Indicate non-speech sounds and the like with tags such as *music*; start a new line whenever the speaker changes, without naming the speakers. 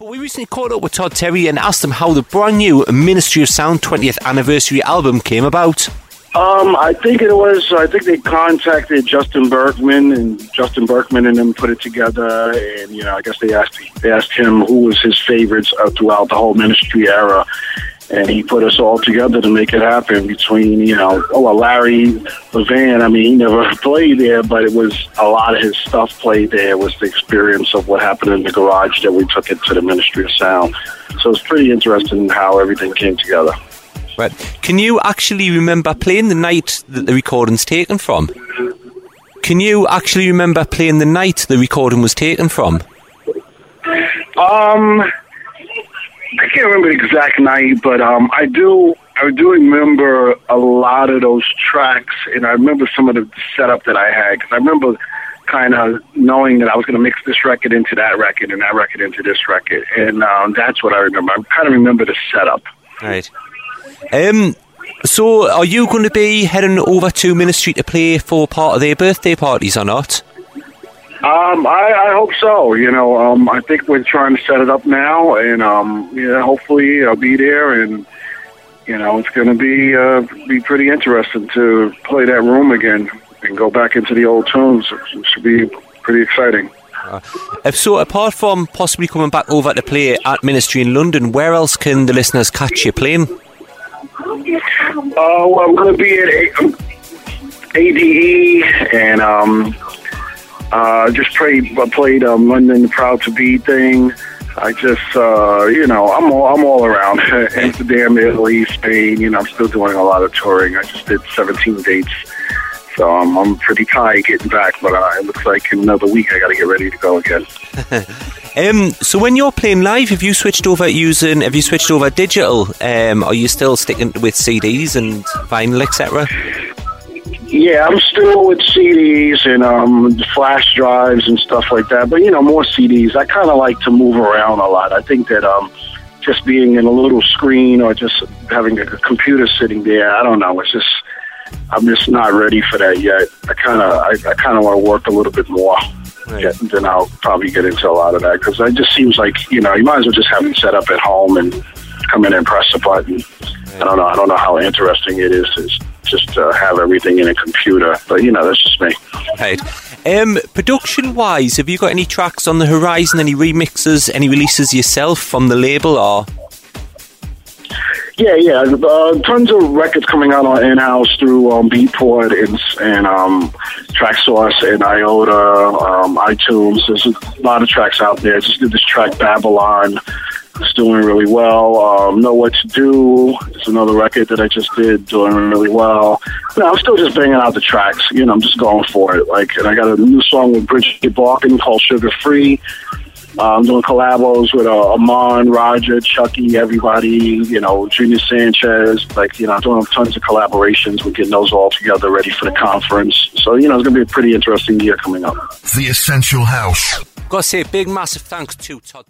But we recently caught up with Todd Terry and asked him how the brand new Ministry of Sound 20th anniversary album came about.
Um, I think it was. I think they contacted Justin Berkman, and Justin Berkman and them put it together. And you know, I guess they asked they asked him who was his favorites throughout the whole Ministry era, and he put us all together to make it happen. Between you know, oh well, Larry Levan. I mean, he never *laughs* played there, but it was a lot of his stuff played there. It was the experience of what happened in the garage that we took it to the Ministry of Sound. So it's pretty interesting how everything came together.
Right. Can you actually remember playing the night that the recording's taken from? Can you actually remember playing the night the recording was taken from?
Um, can't remember the exact night, but um, I do. I do remember a lot of those tracks, and I remember some of the setup that I had because I remember kind of knowing that I was going to mix this record into that record and that record into this record, and um, that's what I remember. I kind of remember the setup.
Right. Um, so, are you going to be heading over to Ministry to play for part of their birthday parties or not?
Um, I, I hope so. You know, um, I think we're trying to set it up now, and um, yeah, hopefully I'll be there, and you know, it's going to be uh, be pretty interesting to play that room again and go back into the old tunes. It should be pretty exciting.
Uh, if so, apart from possibly coming back over to play at Ministry in London, where else can the listeners catch you playing?
Uh, well, I'm going to be at A- ADE and um, uh, just played played um, London Proud to Be thing. I just, uh, you know, I'm all I'm all around *laughs* Amsterdam, Italy, Spain. You know, I'm still doing a lot of touring. I just did 17 dates, so I'm pretty tired getting back. But uh, it looks like in another week I got to get ready to go again. *laughs*
Um, so when you're playing live, have you switched over using? Have you switched over digital? Um, are you still sticking with CDs and vinyl, etc.?
Yeah, I'm still with CDs and um, flash drives and stuff like that. But you know, more CDs. I kind of like to move around a lot. I think that um, just being in a little screen or just having a computer sitting there, I don't know. It's just I'm just not ready for that yet. I kind of I, I kind of want to work a little bit more. Right. then I'll probably get into a lot of that because it just seems like you know you might as well just have it set up at home and come in and press a button. Right. I don't know. I don't know how interesting it is to just uh, have everything in a computer, but you know that's just me.
Right. Um, production wise, have you got any tracks on the horizon? Any remixes? Any releases yourself from the label or?
Yeah, yeah. Uh, tons of records coming out on in-house through um, Beatport and, and um, Traxsource and Iota, um, iTunes. There's a lot of tracks out there. Just did this track Babylon. It's doing really well. Um, know What to Do is another record that I just did, doing really well. You know, I'm still just banging out the tracks. You know, I'm just going for it. Like, and I got a new song with Bridget Barkan called Sugar Free. Uh, I'm doing collabos with uh, Armand, Roger, Chuckie, everybody, you know, Junior Sanchez. Like, you know, I'm doing tons of collaborations. We're getting those all together ready for the conference. So, you know, it's going to be a pretty interesting year coming up.
The Essential House.
Got to say, big, massive thanks to Todd.